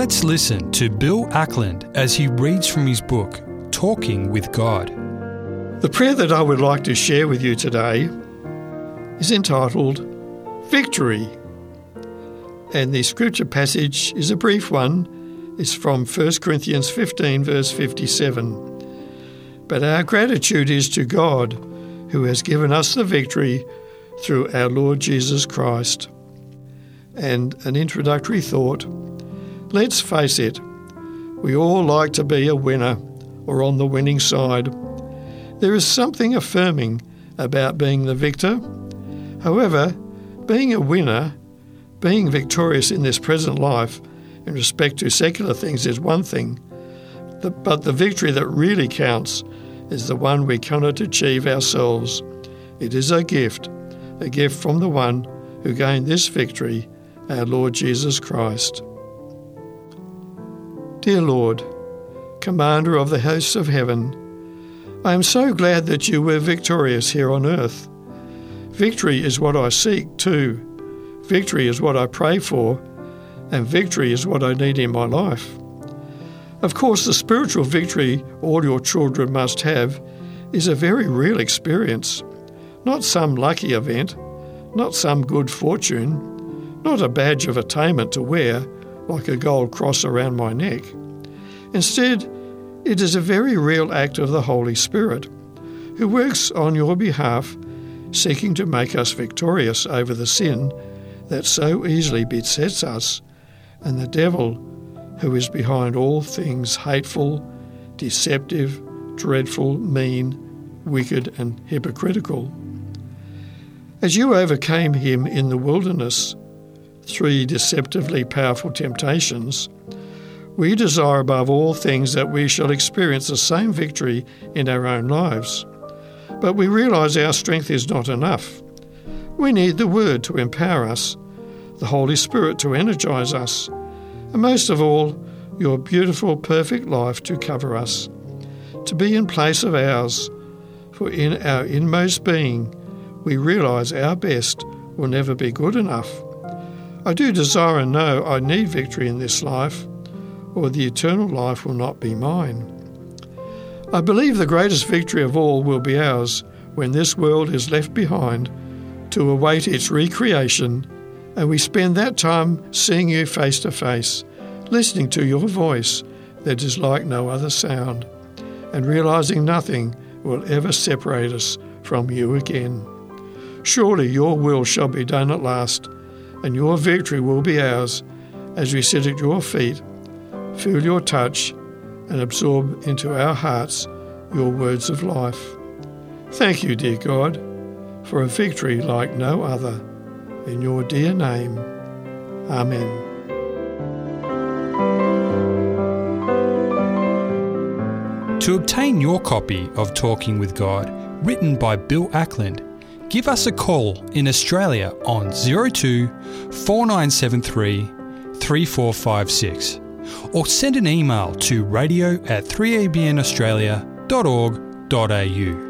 Let's listen to Bill Ackland as he reads from his book, Talking with God. The prayer that I would like to share with you today is entitled Victory. And the scripture passage is a brief one. It's from 1 Corinthians 15, verse 57. But our gratitude is to God, who has given us the victory through our Lord Jesus Christ. And an introductory thought let's face it, we all like to be a winner or on the winning side. There is something affirming about being the victor. However, being a winner, being victorious in this present life in respect to secular things is one thing, but the victory that really counts is the one we cannot achieve ourselves. It is a gift, a gift from the one who gained this victory our Lord Jesus Christ. Dear Lord, Commander of the hosts of heaven, I am so glad that you were victorious here on earth. Victory is what I seek too. Victory is what I pray for, and victory is what I need in my life. Of course, the spiritual victory all your children must have is a very real experience, not some lucky event, not some good fortune, not a badge of attainment to wear like a gold cross around my neck. Instead, it is a very real act of the Holy Spirit, who works on your behalf, seeking to make us victorious over the sin that so easily besets us and the devil who is behind all things hateful, deceptive, dreadful, mean, wicked, and hypocritical. As you overcame him in the wilderness, three deceptively powerful temptations, we desire above all things that we shall experience the same victory in our own lives. But we realize our strength is not enough. We need the Word to empower us, the Holy Spirit to energize us, and most of all, your beautiful, perfect life to cover us, to be in place of ours. For in our inmost being, we realize our best will never be good enough. I do desire and know I need victory in this life, or the eternal life will not be mine. I believe the greatest victory of all will be ours when this world is left behind to await its recreation and we spend that time seeing you face to face, listening to your voice that is like no other sound, and realizing nothing will ever separate us from you again. Surely your will shall be done at last and your victory will be ours as we sit at your feet, feel your touch, and absorb into our hearts your words of life. Thank you, dear God, for a victory like no other. In your dear name, Amen. To obtain your copy of Talking with God, written by Bill Ackland, give us a call in Australia on 02 4973 3456 or send an email to radio at 3abnaustralia.org.au.